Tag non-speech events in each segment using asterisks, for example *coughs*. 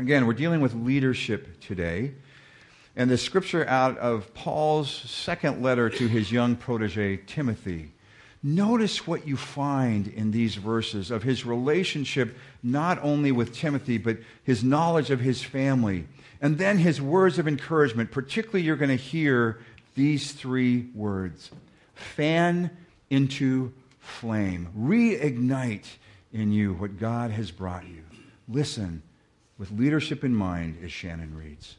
Again, we're dealing with leadership today. And the scripture out of Paul's second letter to his young protege, Timothy. Notice what you find in these verses of his relationship not only with Timothy, but his knowledge of his family. And then his words of encouragement. Particularly, you're going to hear these three words fan into flame, reignite in you what God has brought you. Listen with leadership in mind as Shannon reads.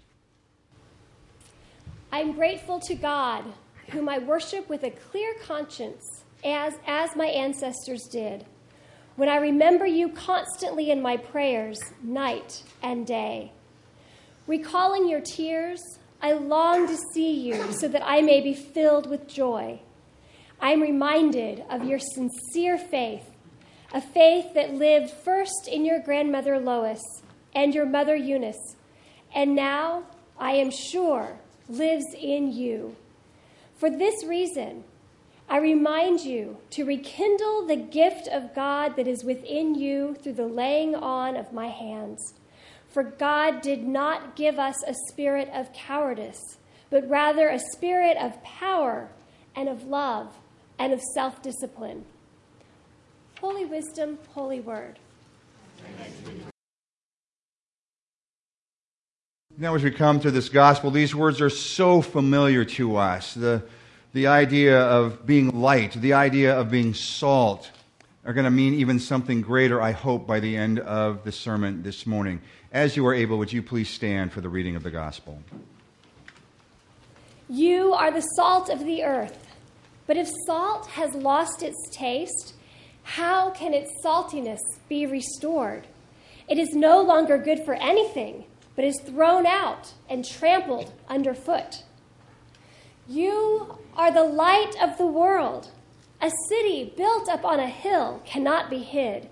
I'm grateful to God, whom I worship with a clear conscience, as, as my ancestors did, when I remember you constantly in my prayers, night and day. Recalling your tears, I long to see you so that I may be filled with joy. I am reminded of your sincere faith, a faith that lived first in your grandmother Lois and your mother Eunice, and now, I am sure, lives in you. For this reason, I remind you to rekindle the gift of God that is within you through the laying on of my hands. For God did not give us a spirit of cowardice, but rather a spirit of power and of love and of self discipline. Holy wisdom, holy word. Now, as we come to this gospel, these words are so familiar to us. The, the idea of being light, the idea of being salt, are going to mean even something greater, I hope, by the end of the sermon this morning. As you are able, would you please stand for the reading of the gospel? You are the salt of the earth. But if salt has lost its taste, how can its saltiness be restored? It is no longer good for anything, but is thrown out and trampled underfoot. You are the light of the world. A city built up on a hill cannot be hid.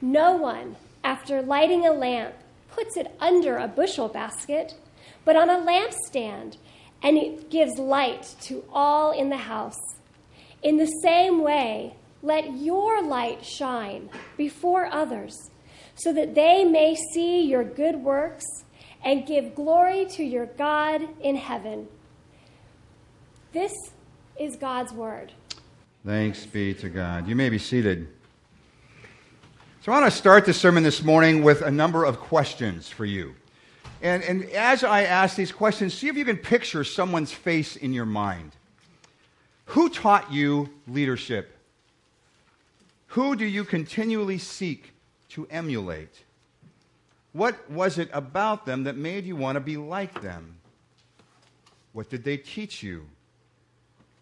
No one, after lighting a lamp, puts it under a bushel basket, but on a lampstand, and it gives light to all in the house. In the same way, let your light shine before others, so that they may see your good works and give glory to your God in heaven. This is God's word. Thanks be to God. You may be seated. So I want to start the sermon this morning with a number of questions for you. And, and as I ask these questions, see if you can picture someone's face in your mind. Who taught you leadership? Who do you continually seek to emulate? What was it about them that made you want to be like them? What did they teach you?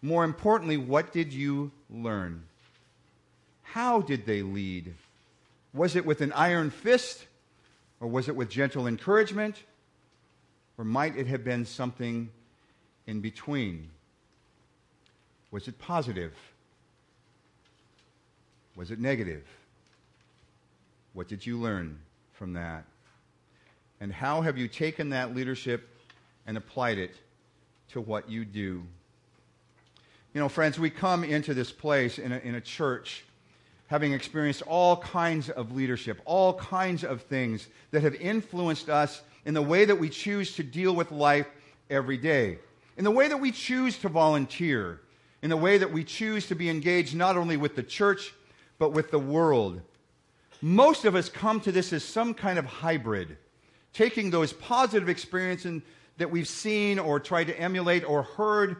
More importantly, what did you learn? How did they lead? Was it with an iron fist? Or was it with gentle encouragement? Or might it have been something in between? Was it positive? Was it negative? What did you learn from that? And how have you taken that leadership and applied it to what you do? You know, friends, we come into this place in a, in a church having experienced all kinds of leadership, all kinds of things that have influenced us in the way that we choose to deal with life every day, in the way that we choose to volunteer, in the way that we choose to be engaged not only with the church, but with the world. Most of us come to this as some kind of hybrid, taking those positive experiences that we've seen or tried to emulate or heard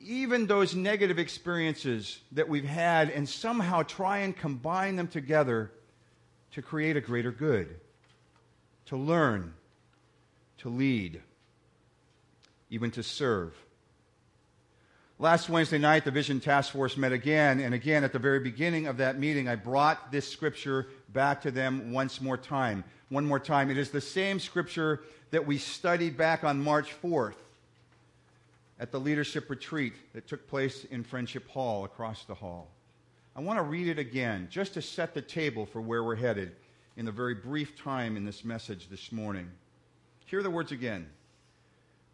even those negative experiences that we've had and somehow try and combine them together to create a greater good, to learn, to lead, even to serve. Last Wednesday night, the Vision Task Force met again, and again at the very beginning of that meeting, I brought this scripture back to them once more time. One more time. It is the same scripture that we studied back on March 4th at the leadership retreat that took place in Friendship Hall across the hall. I want to read it again just to set the table for where we're headed in the very brief time in this message this morning. Hear the words again,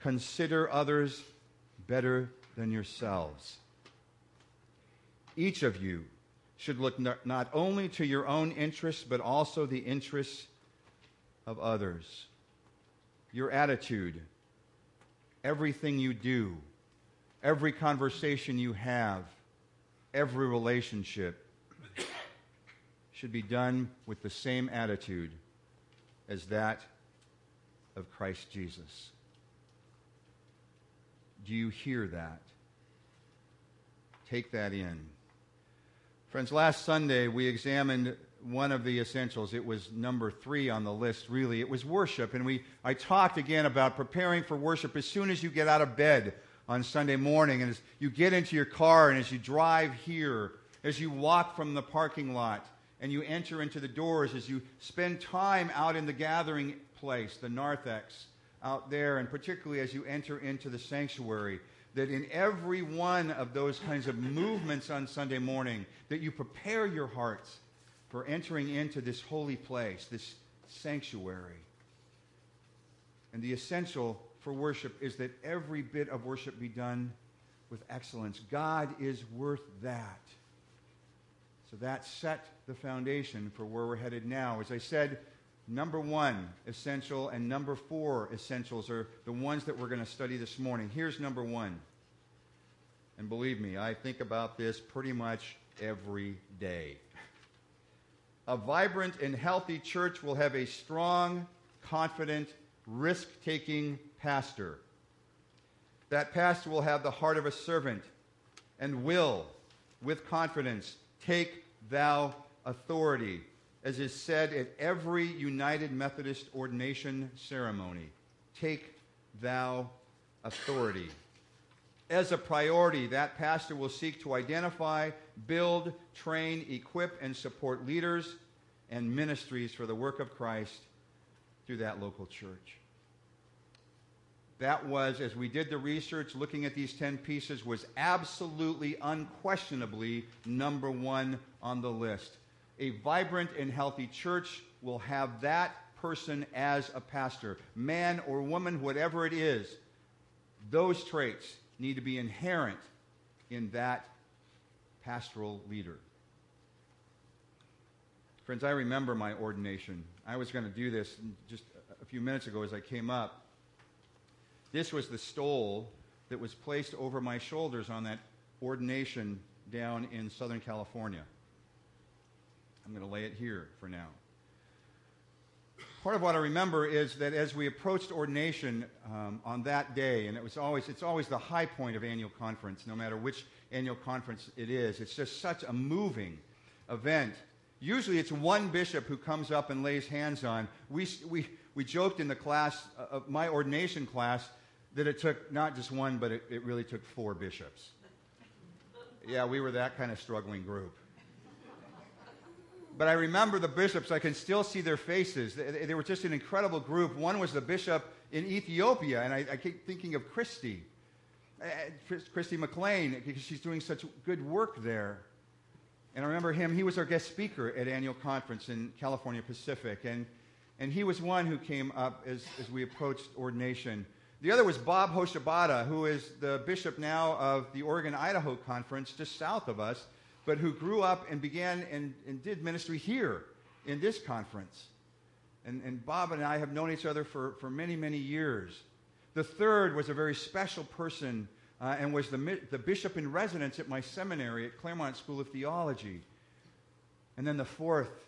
consider others better than yourselves. Each of you should look not only to your own interests, but also the interests of others. Your attitude, everything you do, every conversation you have, every relationship *coughs* should be done with the same attitude as that of Christ Jesus. Do you hear that? Take that in. Friends, last Sunday we examined one of the essentials. It was number three on the list, really. It was worship. And we, I talked again about preparing for worship as soon as you get out of bed on Sunday morning, and as you get into your car, and as you drive here, as you walk from the parking lot, and you enter into the doors, as you spend time out in the gathering place, the narthex, out there, and particularly as you enter into the sanctuary that in every one of those kinds of movements on Sunday morning, that you prepare your hearts for entering into this holy place, this sanctuary. And the essential for worship is that every bit of worship be done with excellence. God is worth that. So that set the foundation for where we're headed now. As I said, number one essential and number four essentials are the ones that we're going to study this morning. Here's number one. And believe me, I think about this pretty much every day. A vibrant and healthy church will have a strong, confident, risk taking pastor. That pastor will have the heart of a servant and will, with confidence, take thou authority, as is said at every United Methodist ordination ceremony. Take thou authority as a priority, that pastor will seek to identify, build, train, equip, and support leaders and ministries for the work of Christ through that local church. That was, as we did the research looking at these 10 pieces, was absolutely, unquestionably number one on the list. A vibrant and healthy church will have that person as a pastor, man or woman, whatever it is. Those traits need to be inherent in that pastoral leader. Friends, I remember my ordination. I was going to do this just a few minutes ago as I came up. This was the stole that was placed over my shoulders on that ordination down in Southern California. I'm going to lay it here for now part of what I remember is that as we approached ordination um, on that day, and it was always, it's always the high point of annual conference, no matter which annual conference it is. It's just such a moving event. Usually it's one bishop who comes up and lays hands on. We, we, we joked in the class, uh, my ordination class, that it took not just one, but it, it really took four bishops. Yeah, we were that kind of struggling group but I remember the bishops. I can still see their faces. They, they were just an incredible group. One was the bishop in Ethiopia, and I, I keep thinking of Christy, uh, Christy McLean, because she's doing such good work there. And I remember him, he was our guest speaker at annual conference in California Pacific. And, and he was one who came up as, as we approached ordination. The other was Bob Hoshibata, who is the bishop now of the Oregon Idaho Conference, just south of us but who grew up and began and, and did ministry here in this conference. And, and Bob and I have known each other for, for many, many years. The third was a very special person uh, and was the, the bishop in residence at my seminary at Claremont School of Theology. And then the fourth,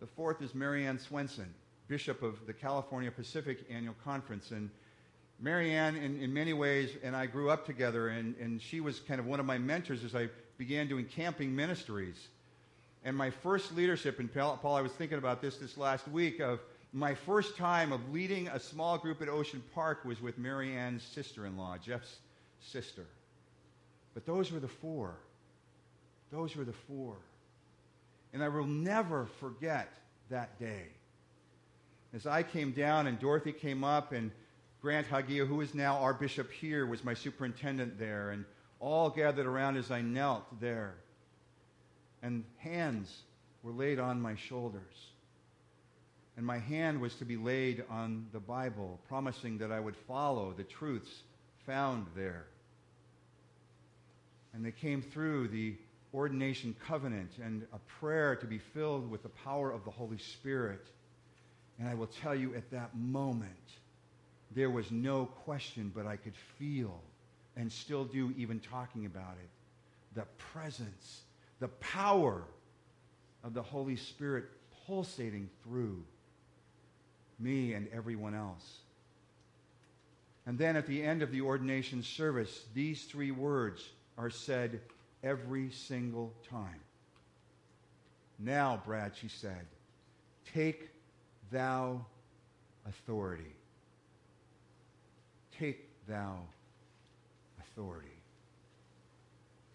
the fourth is Mary Ann Swenson, bishop of the California Pacific Annual Conference. And Mary Ann, in, in many ways, and I grew up together, and, and she was kind of one of my mentors as I began doing camping ministries. And my first leadership, and Paul, I was thinking about this this last week, of my first time of leading a small group at Ocean Park was with Mary Ann's sister-in-law, Jeff's sister. But those were the four. Those were the four. And I will never forget that day. as I came down and Dorothy came up and Grant Hagiya, who is now our bishop here, was my superintendent there, and all gathered around as I knelt there. And hands were laid on my shoulders. And my hand was to be laid on the Bible, promising that I would follow the truths found there. And they came through the ordination covenant and a prayer to be filled with the power of the Holy Spirit. And I will tell you at that moment, there was no question, but I could feel and still do, even talking about it, the presence, the power of the Holy Spirit pulsating through me and everyone else. And then at the end of the ordination service, these three words are said every single time. Now, Brad, she said, take thou authority. Take thou authority.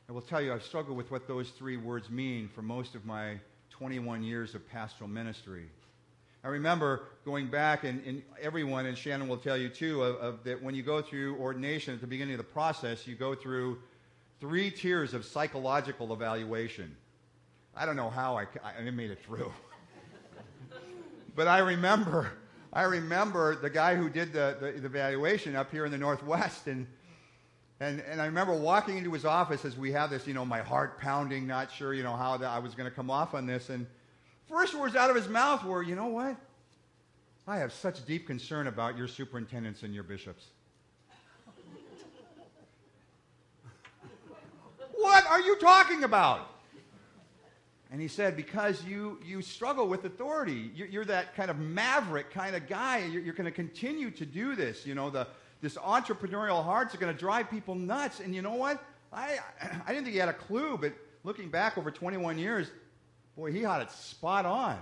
I will tell you, I've struggled with what those three words mean for most of my 21 years of pastoral ministry. I remember going back, and, and everyone, and Shannon will tell you too, of, of that when you go through ordination at the beginning of the process, you go through three tiers of psychological evaluation. I don't know how I, I made it through. *laughs* but I remember, I remember the guy who did the, the, the evaluation up here in the Northwest, and, and, and I remember walking into his office as we have this, you know, my heart pounding, not sure, you know, how I was going to come off on this, and first words out of his mouth were, you know what? I have such deep concern about your superintendents and your bishops. *laughs* What are you talking about? And he said, Because you, you struggle with authority. You're, you're that kind of maverick kind of guy. You're, you're going to continue to do this. You know, the, this entrepreneurial heart's are going to drive people nuts. And you know what? I, I didn't think he had a clue, but looking back over 21 years, boy, he had it spot on.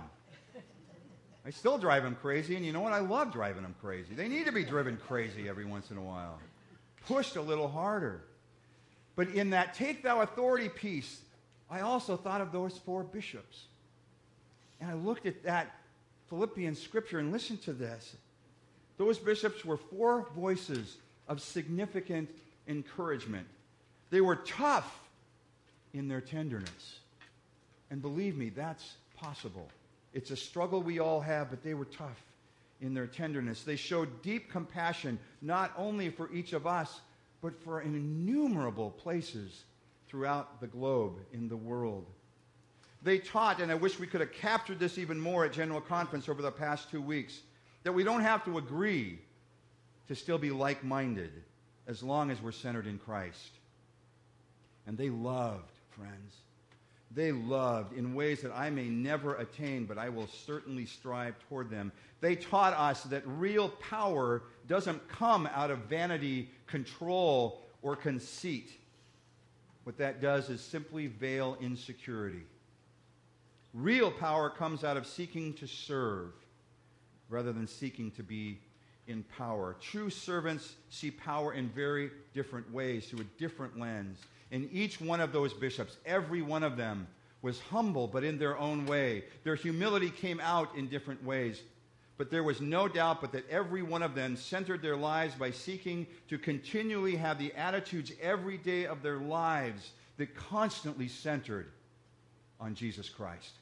I still drive him crazy, and you know what? I love driving them crazy. They need to be driven crazy every once in a while. Pushed a little harder. But in that take thou authority piece, I also thought of those four bishops. And I looked at that Philippian scripture and listened to this. Those bishops were four voices of significant encouragement. They were tough in their tenderness. And believe me, that's possible. It's a struggle we all have, but they were tough in their tenderness. They showed deep compassion, not only for each of us, but for innumerable places throughout the globe in the world. They taught, and I wish we could have captured this even more at General Conference over the past two weeks, that we don't have to agree to still be like minded as long as we're centered in Christ. And they loved, friends. They loved in ways that I may never attain, but I will certainly strive toward them. They taught us that real power doesn't come out of vanity, control, or conceit. What that does is simply veil insecurity. Real power comes out of seeking to serve rather than seeking to be in power. True servants see power in very different ways, through a different lens. And each one of those bishops, every one of them, was humble, but in their own way. Their humility came out in different ways. But there was no doubt but that every one of them centered their lives by seeking to continually have the attitudes every day of their lives that constantly centered on Jesus Christ.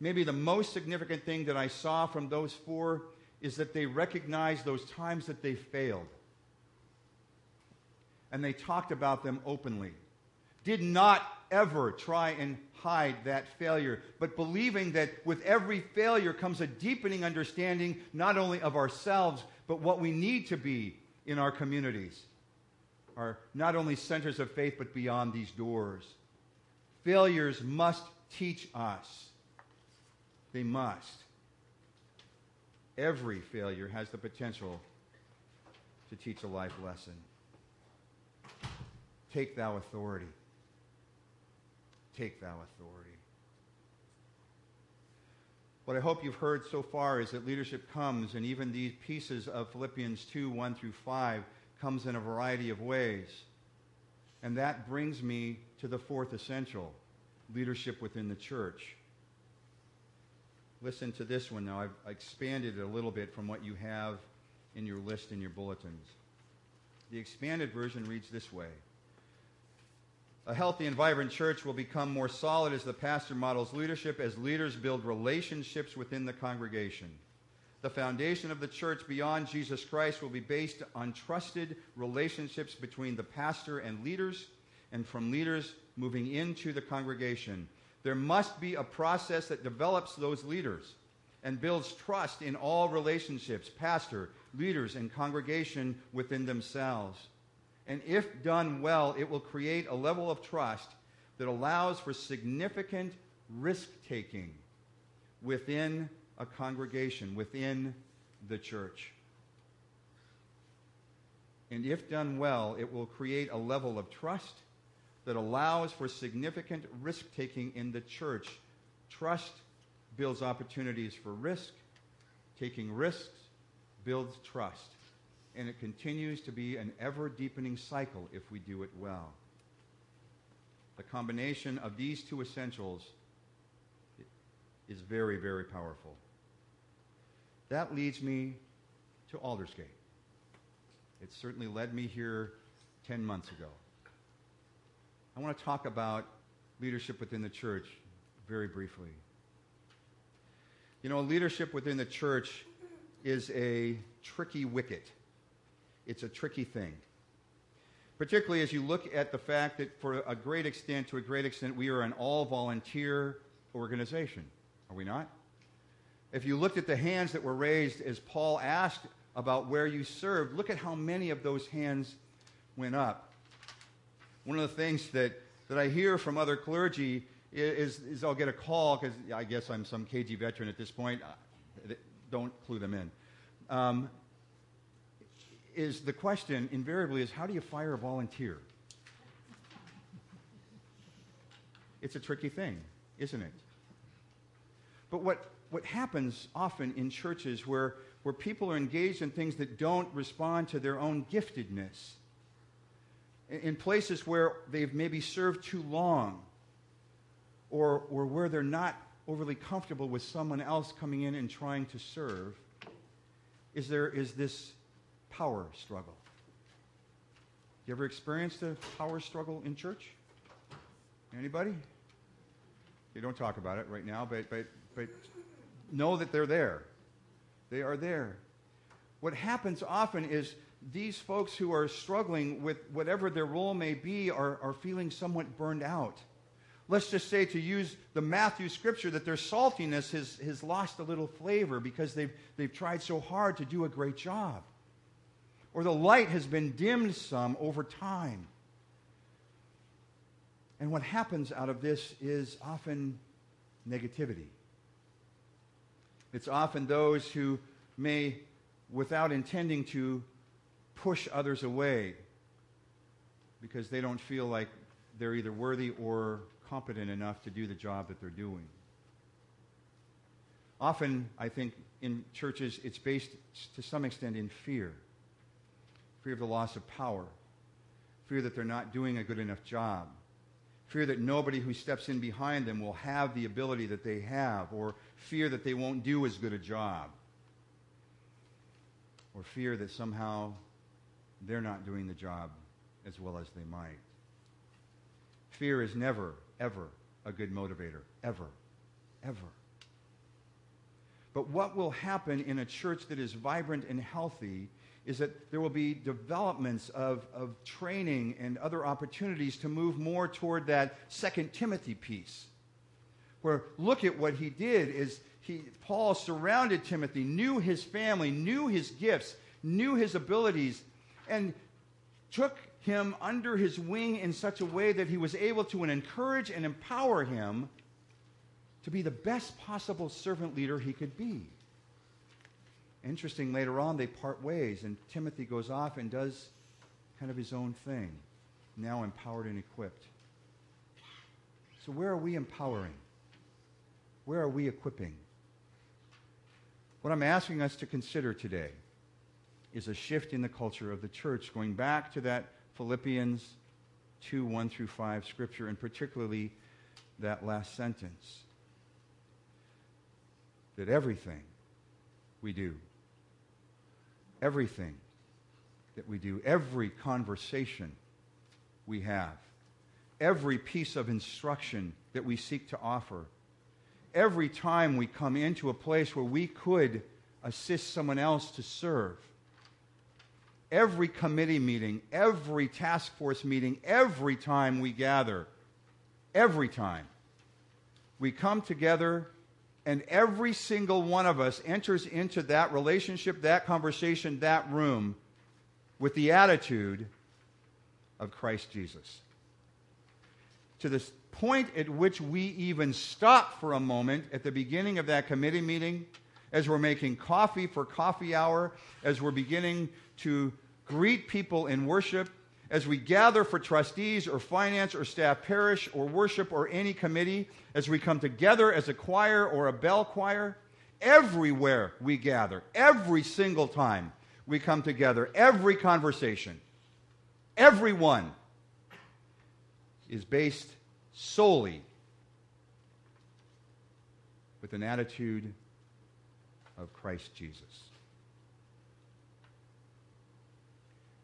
Maybe the most significant thing that I saw from those four is that they recognized those times that they failed. And they talked about them openly. Did not ever try and hide that failure, but believing that with every failure comes a deepening understanding not only of ourselves, but what we need to be in our communities. Are not only centers of faith, but beyond these doors. Failures must teach us. They must. Every failure has the potential to teach a life lesson. Take thou authority take thou authority. What I hope you've heard so far is that leadership comes, and even these pieces of Philippians 2 1 through 5 comes in a variety of ways. And that brings me to the fourth essential leadership within the church. Listen to this one now. I've expanded it a little bit from what you have in your list in your bulletins. The expanded version reads this way A healthy and vibrant church will become more solid as the pastor models leadership, as leaders build relationships within the congregation. The foundation of the church beyond Jesus Christ will be based on trusted relationships between the pastor and leaders, and from leaders moving into the congregation. There must be a process that develops those leaders and builds trust in all relationships, pastor, leaders, and congregation within themselves. And if done well, it will create a level of trust that allows for significant risk taking within a congregation, within the church. And if done well, it will create a level of trust that allows for significant risk taking in the church. Trust builds opportunities for risk. Taking risks builds trust. And it continues to be an ever deepening cycle if we do it well. The combination of these two essentials is very, very powerful. That leads me to Aldersgate. It certainly led me here 10 months ago. I want to talk about leadership within the church very briefly. You know, leadership within the church is a tricky wicket. It's a tricky thing. Particularly as you look at the fact that, for a great extent, to a great extent, we are an all volunteer organization. Are we not? If you looked at the hands that were raised as Paul asked about where you served, look at how many of those hands went up. One of the things that, that I hear from other clergy is, is I'll get a call, because I guess I'm some KG veteran at this point. Don't clue them in. Um, is the question invariably is how do you fire a volunteer? It's a tricky thing, isn't it? But what what happens often in churches where, where people are engaged in things that don't respond to their own giftedness, in places where they've maybe served too long, or, or where they're not overly comfortable with someone else coming in and trying to serve, is there is this power struggle. You ever experienced a power struggle in church? Anybody? You don't talk about it right now, but, but, but know that they're there. They are there. What happens often is these folks who are struggling with whatever their role may be are, are feeling somewhat burned out. Let's just say, to use the Matthew scripture, that their saltiness has, has lost a little flavor because they've, they've tried so hard to do a great job. Or the light has been dimmed some over time. And what happens out of this is often negativity. It's often those who may, without intending to, push others away because they don't feel like they're either worthy or competent enough to do the job that they're doing. Often, I think, in churches, it's based to some extent in fear. Fear of the loss of power, fear that they're not doing a good enough job, fear that nobody who steps in behind them will have the ability that they have, or fear that they won't do as good a job, or fear that somehow they're not doing the job as well as they might. Fear is never, ever a good motivator. Ever. Ever. But what will happen in a church that is vibrant and healthy is that there will be developments of, of training and other opportunities to move more toward that second timothy piece where look at what he did is he, paul surrounded timothy knew his family knew his gifts knew his abilities and took him under his wing in such a way that he was able to encourage and empower him to be the best possible servant leader he could be Interesting, later on they part ways, and Timothy goes off and does kind of his own thing, now empowered and equipped. So, where are we empowering? Where are we equipping? What I'm asking us to consider today is a shift in the culture of the church, going back to that Philippians 2 1 through 5 scripture, and particularly that last sentence. That everything we do, everything that we do, every conversation we have, every piece of instruction that we seek to offer, every time we come into a place where we could assist someone else to serve, every committee meeting, every task force meeting, every time we gather, every time we come together and every single one of us enters into that relationship, that conversation, that room with the attitude of Christ Jesus. To the point at which we even stop for a moment at the beginning of that committee meeting, as we're making coffee for coffee hour, as we're beginning to greet people in worship, as we gather for trustees or finance or staff parish or worship or any committee, as we come together as a choir or a bell choir, everywhere we gather, every single time we come together, every conversation, everyone is based solely with an attitude of Christ Jesus.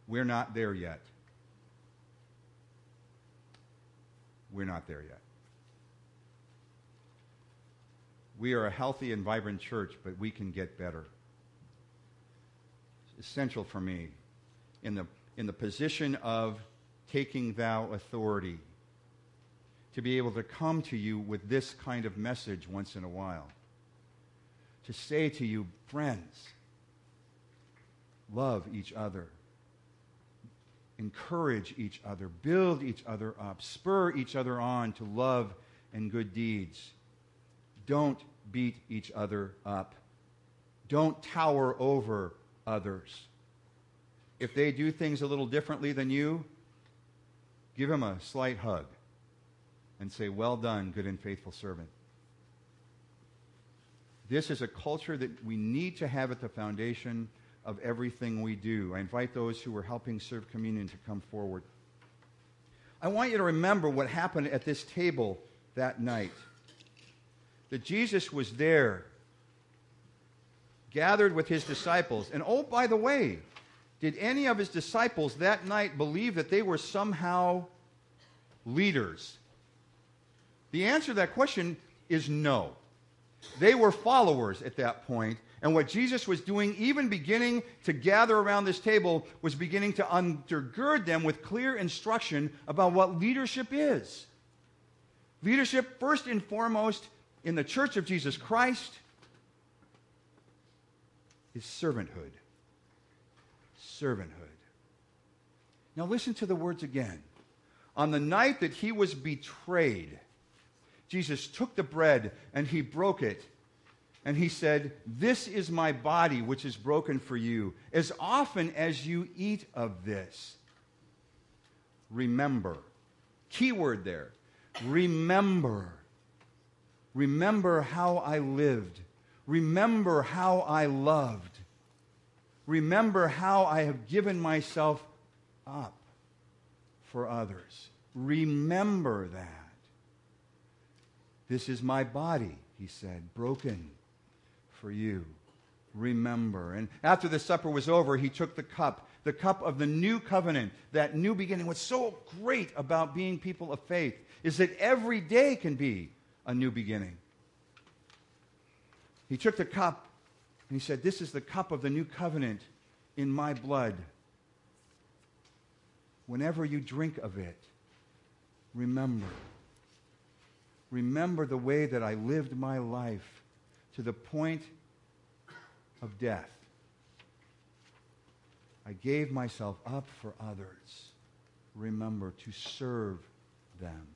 We're not there yet. We're not there yet. We are a healthy and vibrant church, but we can get better. It's essential for me in the, in the position of taking thou authority to be able to come to you with this kind of message once in a while. To say to you, friends, love each other encourage each other, build each other up, spur each other on to love and good deeds. Don't beat each other up. Don't tower over others. If they do things a little differently than you, give them a slight hug and say, Well done, good and faithful servant. This is a culture that we need to have at the foundation of everything we do. I invite those who are helping serve communion to come forward. I want you to remember what happened at this table that night. That Jesus was there, gathered with his disciples. And oh, by the way, did any of his disciples that night believe that they were somehow leaders? The answer to that question is no. They were followers at that point, and what Jesus was doing, even beginning to gather around this table, was beginning to undergird them with clear instruction about what leadership is. Leadership, first and foremost, in the church of Jesus Christ, is servanthood. Servanthood. Now, listen to the words again. On the night that he was betrayed, Jesus took the bread and he broke it and he said, This is my body, which is broken for you. As often as you eat of this, remember. Keyword there remember. Remember how I lived. Remember how I loved. Remember how I have given myself up for others. Remember that. This is my body, he said, broken for you. Remember. And after the supper was over, he took the cup, the cup of the new covenant, that new beginning. What's so great about being people of faith is that every day can be a new beginning. He took the cup and he said, This is the cup of the new covenant in my blood. Whenever you drink of it, remember. Remember the way that I lived my life to the point of death. I gave myself up for others. Remember to serve them.